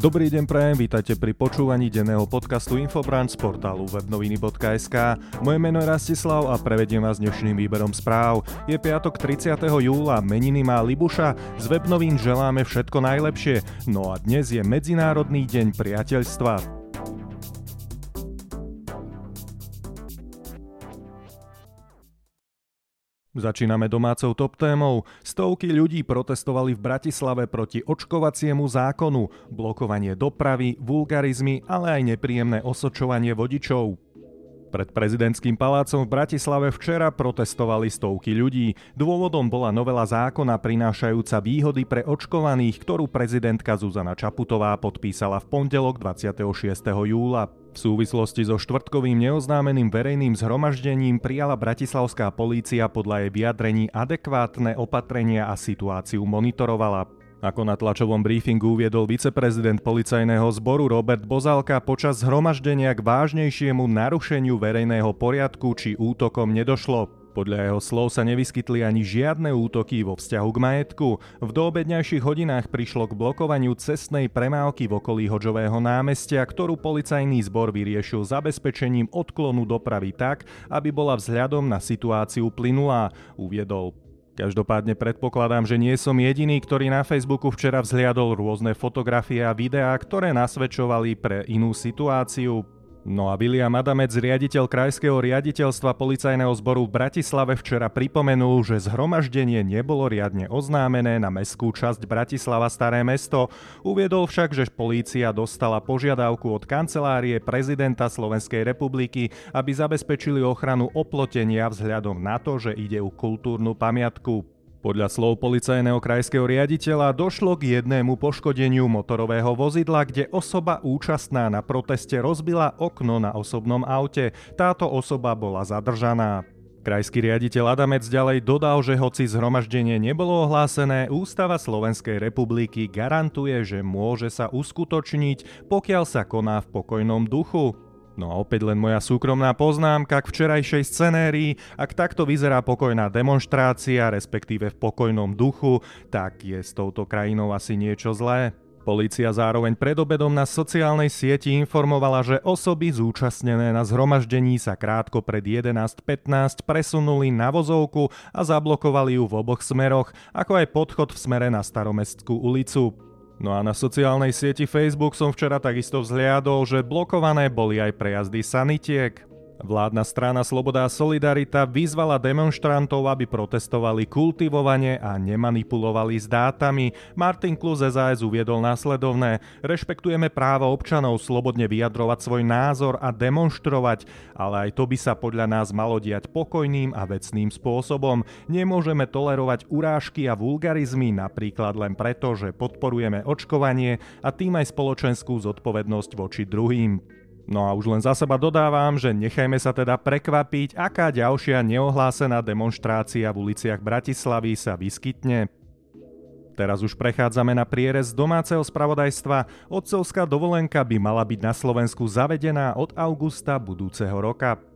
Dobrý deň prajem, vítajte pri počúvaní denného podcastu Infobrand z portálu webnoviny.sk. Moje meno je Rastislav a prevediem vás dnešným výberom správ. Je piatok 30. júla, meniny má Libuša, z webnovín želáme všetko najlepšie, no a dnes je Medzinárodný deň priateľstva. Začíname domácou top témou. Stovky ľudí protestovali v Bratislave proti očkovaciemu zákonu, blokovanie dopravy, vulgarizmy, ale aj nepríjemné osočovanie vodičov. Pred prezidentským palácom v Bratislave včera protestovali stovky ľudí. Dôvodom bola novela zákona prinášajúca výhody pre očkovaných, ktorú prezidentka Zuzana Čaputová podpísala v pondelok 26. júla. V súvislosti so štvrtkovým neoznámeným verejným zhromaždením prijala bratislavská polícia podľa jej vyjadrení adekvátne opatrenia a situáciu monitorovala. Ako na tlačovom briefingu uviedol viceprezident policajného zboru Robert Bozalka, počas zhromaždenia k vážnejšiemu narušeniu verejného poriadku či útokom nedošlo. Podľa jeho slov sa nevyskytli ani žiadne útoky vo vzťahu k majetku. V doobedňajších hodinách prišlo k blokovaniu cestnej premávky v okolí Hoďového námestia, ktorú policajný zbor vyriešil zabezpečením odklonu dopravy tak, aby bola vzhľadom na situáciu plynulá, uviedol. Každopádne predpokladám, že nie som jediný, ktorý na Facebooku včera vzhliadol rôzne fotografie a videá, ktoré nasvedčovali pre inú situáciu. No a William Adamec, riaditeľ Krajského riaditeľstva policajného zboru v Bratislave včera pripomenul, že zhromaždenie nebolo riadne oznámené na mestskú časť Bratislava Staré mesto. Uviedol však, že polícia dostala požiadavku od kancelárie prezidenta Slovenskej republiky, aby zabezpečili ochranu oplotenia vzhľadom na to, že ide o kultúrnu pamiatku. Podľa slov policajného krajského riaditeľa došlo k jednému poškodeniu motorového vozidla, kde osoba účastná na proteste rozbila okno na osobnom aute. Táto osoba bola zadržaná. Krajský riaditeľ Adamec ďalej dodal, že hoci zhromaždenie nebolo ohlásené, Ústava Slovenskej republiky garantuje, že môže sa uskutočniť, pokiaľ sa koná v pokojnom duchu. No a opäť len moja súkromná poznámka k včerajšej scenérii. Ak takto vyzerá pokojná demonstrácia, respektíve v pokojnom duchu, tak je s touto krajinou asi niečo zlé. Polícia zároveň pred obedom na sociálnej sieti informovala, že osoby zúčastnené na zhromaždení sa krátko pred 11.15 presunuli na vozovku a zablokovali ju v oboch smeroch, ako aj podchod v smere na Staromestskú ulicu. No a na sociálnej sieti Facebook som včera takisto vzhliadol, že blokované boli aj prejazdy sanitiek. Vládna strana Sloboda a Solidarita vyzvala demonstrantov, aby protestovali kultivovane a nemanipulovali s dátami. Martin Kluz SAS uviedol následovné. Rešpektujeme právo občanov slobodne vyjadrovať svoj názor a demonstrovať, ale aj to by sa podľa nás malo diať pokojným a vecným spôsobom. Nemôžeme tolerovať urážky a vulgarizmy napríklad len preto, že podporujeme očkovanie a tým aj spoločenskú zodpovednosť voči druhým. No a už len za seba dodávam, že nechajme sa teda prekvapiť, aká ďalšia neohlásená demonstrácia v uliciach Bratislavy sa vyskytne. Teraz už prechádzame na prierez domáceho spravodajstva. Otcovská dovolenka by mala byť na Slovensku zavedená od augusta budúceho roka.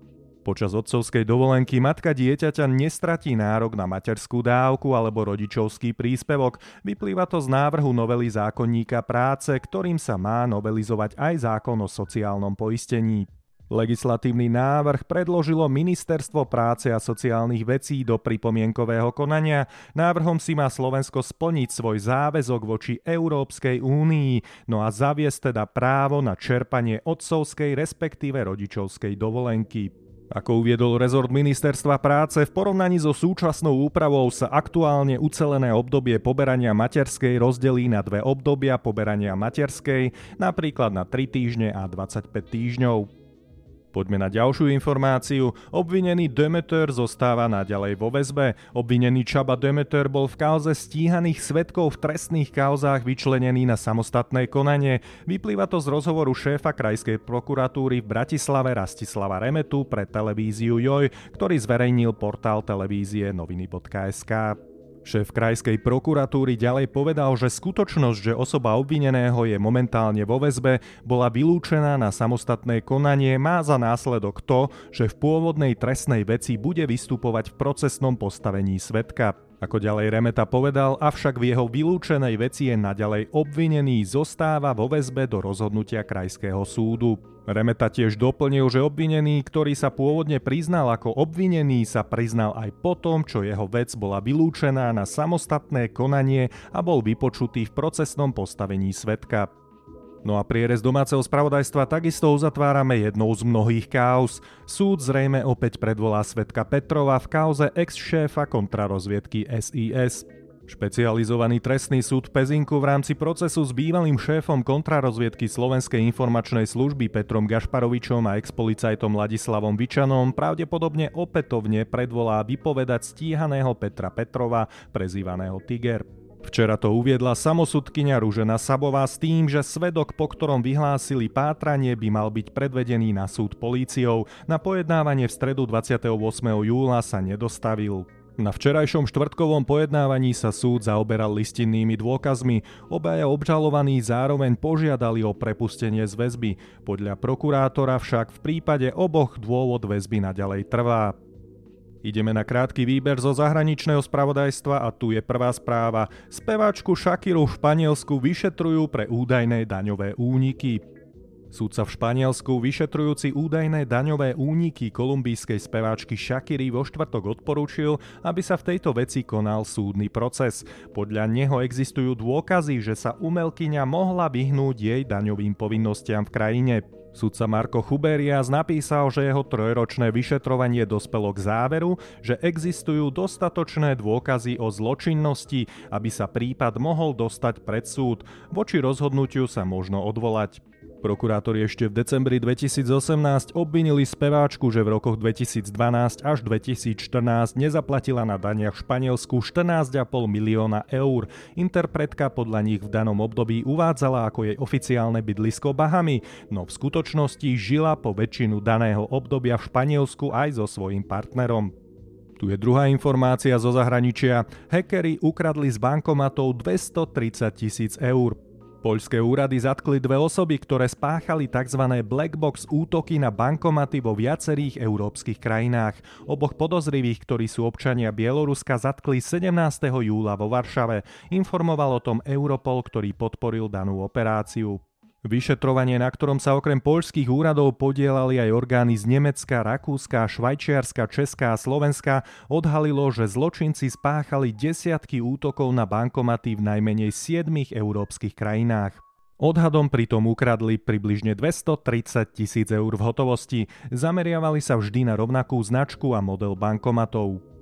Počas otcovskej dovolenky matka dieťaťa nestratí nárok na materskú dávku alebo rodičovský príspevok. Vyplýva to z návrhu novely zákonníka práce, ktorým sa má novelizovať aj zákon o sociálnom poistení. Legislatívny návrh predložilo Ministerstvo práce a sociálnych vecí do pripomienkového konania. Návrhom si má Slovensko splniť svoj záväzok voči Európskej únii, no a zaviesť teda právo na čerpanie otcovskej respektíve rodičovskej dovolenky. Ako uviedol rezort ministerstva práce, v porovnaní so súčasnou úpravou sa aktuálne ucelené obdobie poberania materskej rozdelí na dve obdobia poberania materskej, napríklad na 3 týždne a 25 týždňov. Poďme na ďalšiu informáciu. Obvinený Demeter zostáva naďalej vo väzbe. Obvinený Čaba Demeter bol v kauze stíhaných svetkov v trestných kauzách vyčlenený na samostatné konanie. Vyplýva to z rozhovoru šéfa krajskej prokuratúry v Bratislave Rastislava Remetu pre televíziu JOJ, ktorý zverejnil portál televízie noviny.sk. Šéf krajskej prokuratúry ďalej povedal, že skutočnosť, že osoba obvineného je momentálne vo väzbe, bola vylúčená na samostatné konanie, má za následok to, že v pôvodnej trestnej veci bude vystupovať v procesnom postavení svetka. Ako ďalej Remeta povedal, avšak v jeho vylúčenej veci je naďalej obvinený, zostáva vo väzbe do rozhodnutia krajského súdu. Remeta tiež doplnil, že obvinený, ktorý sa pôvodne priznal ako obvinený, sa priznal aj po tom, čo jeho vec bola vylúčená na samostatné konanie a bol vypočutý v procesnom postavení svetka. No a prierez domáceho spravodajstva takisto uzatvárame jednou z mnohých káuz. Súd zrejme opäť predvolá svetka Petrova v kauze ex-šéfa kontrarozviedky SIS. Špecializovaný trestný súd Pezinku v rámci procesu s bývalým šéfom kontrarozviedky Slovenskej informačnej služby Petrom Gašparovičom a ex-policajtom Ladislavom Vičanom pravdepodobne opätovne predvolá vypovedať stíhaného Petra Petrova, prezývaného Tiger. Včera to uviedla samosudkynia Ružena Sabová s tým, že svedok, po ktorom vyhlásili pátranie, by mal byť predvedený na súd políciou. Na pojednávanie v stredu 28. júla sa nedostavil. Na včerajšom štvrtkovom pojednávaní sa súd zaoberal listinnými dôkazmi. Obaja obžalovaní zároveň požiadali o prepustenie z väzby. Podľa prokurátora však v prípade oboch dôvod väzby naďalej trvá. Ideme na krátky výber zo zahraničného spravodajstva a tu je prvá správa. Speváčku Shakiru v Španielsku vyšetrujú pre údajné daňové úniky. Súdca v Španielsku, vyšetrujúci údajné daňové úniky kolumbijskej speváčky Shakiry vo štvrtok odporúčil, aby sa v tejto veci konal súdny proces. Podľa neho existujú dôkazy, že sa umelkyňa mohla vyhnúť jej daňovým povinnostiam v krajine. Sudca Marko Chuberias napísal, že jeho trojročné vyšetrovanie dospelo k záveru, že existujú dostatočné dôkazy o zločinnosti, aby sa prípad mohol dostať pred súd. Voči rozhodnutiu sa možno odvolať. Prokurátori ešte v decembri 2018 obvinili speváčku, že v rokoch 2012 až 2014 nezaplatila na daniach v Španielsku 14,5 milióna eur. Interpretka podľa nich v danom období uvádzala ako jej oficiálne bydlisko Bahamy, no v skutočnosti žila po väčšinu daného obdobia v Španielsku aj so svojím partnerom. Tu je druhá informácia zo zahraničia. Hackeri ukradli z bankomatov 230 tisíc eur. Poľské úrady zatkli dve osoby, ktoré spáchali tzv. black box útoky na bankomaty vo viacerých európskych krajinách. Oboch podozrivých, ktorí sú občania Bieloruska, zatkli 17. júla vo Varšave. Informoval o tom Europol, ktorý podporil danú operáciu. Vyšetrovanie, na ktorom sa okrem poľských úradov podielali aj orgány z Nemecka, Rakúska, Švajčiarska, Česká a Slovenska, odhalilo, že zločinci spáchali desiatky útokov na bankomaty v najmenej siedmých európskych krajinách. Odhadom pritom ukradli približne 230 tisíc eur v hotovosti. Zameriavali sa vždy na rovnakú značku a model bankomatov.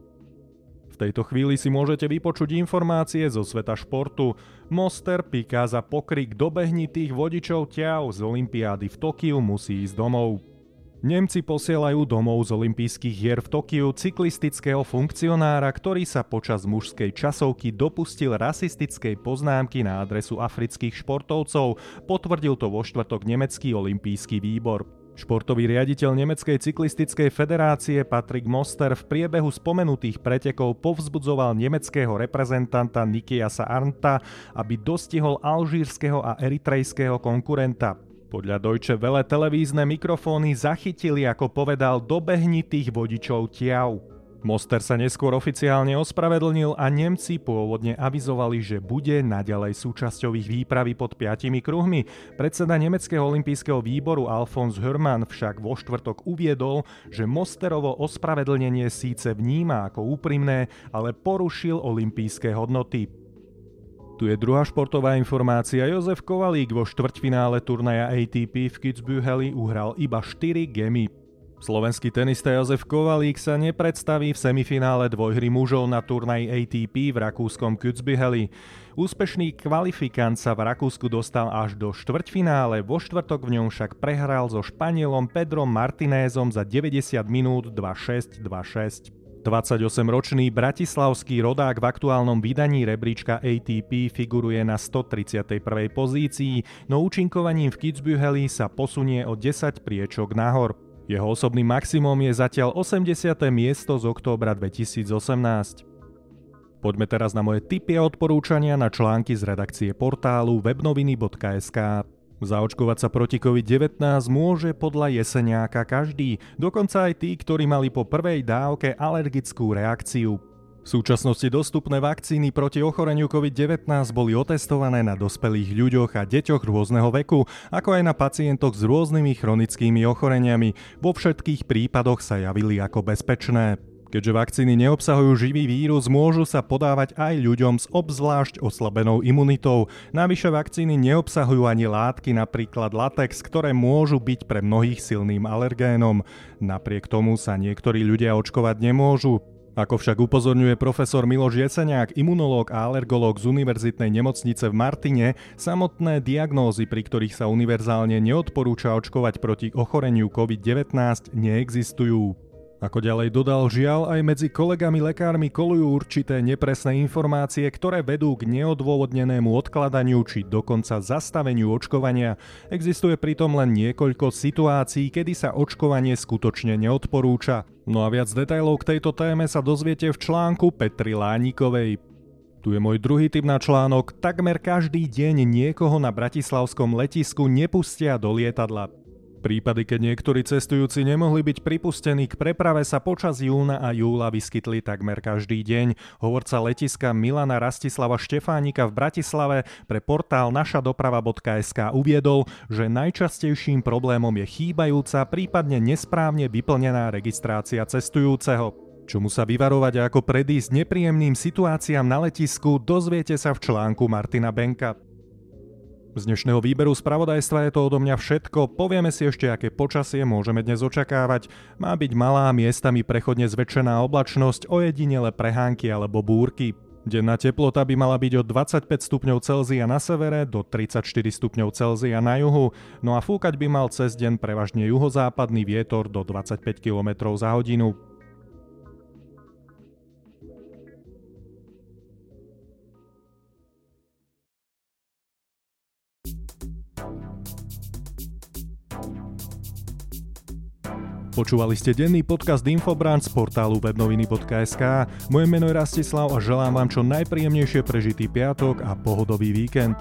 Tejto chvíli si môžete vypočuť informácie zo sveta športu. Moster píka za pokrik dobehnitých vodičov ťav z Olympiády v Tokiu musí ísť domov. Nemci posielajú domov z olympijských hier v Tokiu cyklistického funkcionára, ktorý sa počas mužskej časovky dopustil rasistickej poznámky na adresu afrických športovcov, potvrdil to vo štvrtok nemecký olympijský výbor. Športový riaditeľ Nemeckej cyklistickej federácie Patrick Moster v priebehu spomenutých pretekov povzbudzoval nemeckého reprezentanta Nikiasa Arnta, aby dostihol alžírskeho a eritrejského konkurenta. Podľa Deutsche Welle televízne mikrofóny zachytili, ako povedal, dobehnitých vodičov Tiau. Moster sa neskôr oficiálne ospravedlnil a Nemci pôvodne avizovali, že bude naďalej súčasťou ich výpravy pod piatimi kruhmi. Predseda Nemeckého olympijského výboru Alfons Hörmann však vo štvrtok uviedol, že Mosterovo ospravedlnenie síce vníma ako úprimné, ale porušil olympijské hodnoty. Tu je druhá športová informácia. Jozef Kovalík vo štvrťfinále turnaja ATP v Kitzbüheli uhral iba 4 gemy. Slovenský tenista Jozef Kovalík sa nepredstaví v semifinále dvojhry mužov na turnaji ATP v rakúskom Kutzbiheli. Úspešný kvalifikant sa v Rakúsku dostal až do štvrťfinále, vo štvrtok v ňom však prehral so Španielom Pedrom Martinézom za 90 minút 2-6, 2-6. 28-ročný bratislavský rodák v aktuálnom vydaní rebríčka ATP figuruje na 131. pozícii, no účinkovaním v Kitzbüheli sa posunie o 10 priečok nahor. Jeho osobným maximum je zatiaľ 80. miesto z októbra 2018. Poďme teraz na moje tipy a odporúčania na články z redakcie portálu webnoviny.sk. Zaočkovať sa proti COVID-19 môže podľa jeseniáka každý, dokonca aj tí, ktorí mali po prvej dávke alergickú reakciu. V súčasnosti dostupné vakcíny proti ochoreniu COVID-19 boli otestované na dospelých ľuďoch a deťoch rôzneho veku, ako aj na pacientoch s rôznymi chronickými ochoreniami. Vo všetkých prípadoch sa javili ako bezpečné. Keďže vakcíny neobsahujú živý vírus, môžu sa podávať aj ľuďom s obzvlášť oslabenou imunitou. Navyše vakcíny neobsahujú ani látky, napríklad latex, ktoré môžu byť pre mnohých silným alergénom. Napriek tomu sa niektorí ľudia očkovať nemôžu. Ako však upozorňuje profesor Miloš Jeseniak, imunológ a alergológ z Univerzitnej nemocnice v Martine, samotné diagnózy, pri ktorých sa univerzálne neodporúča očkovať proti ochoreniu COVID-19, neexistujú. Ako ďalej dodal, žiaľ aj medzi kolegami lekármi kolujú určité nepresné informácie, ktoré vedú k neodôvodnenému odkladaniu či dokonca zastaveniu očkovania. Existuje pritom len niekoľko situácií, kedy sa očkovanie skutočne neodporúča. No a viac detajlov k tejto téme sa dozviete v článku Petri Lánikovej. Tu je môj druhý typ na článok. Takmer každý deň niekoho na bratislavskom letisku nepustia do lietadla. Prípady, keď niektorí cestujúci nemohli byť pripustení k preprave sa počas júna a júla vyskytli takmer každý deň. Hovorca letiska Milana Rastislava Štefánika v Bratislave pre portál našadoprava.sk uviedol, že najčastejším problémom je chýbajúca, prípadne nesprávne vyplnená registrácia cestujúceho. Čomu sa vyvarovať a ako predísť nepríjemným situáciám na letisku, dozviete sa v článku Martina Benka. Z dnešného výberu spravodajstva je to odo mňa všetko. Povieme si ešte, aké počasie môžeme dnes očakávať. Má byť malá, miestami prechodne zväčšená oblačnosť, ojedinele prehánky alebo búrky. Denná teplota by mala byť od 25 stupňov Celzia na severe do 34 stupňov Celzia na juhu, no a fúkať by mal cez deň prevažne juhozápadný vietor do 25 km za hodinu. Počúvali ste denný podcast Infobrand z portálu webnoviny.sk. Moje meno je Rastislav a želám vám čo najpríjemnejšie prežitý piatok a pohodový víkend.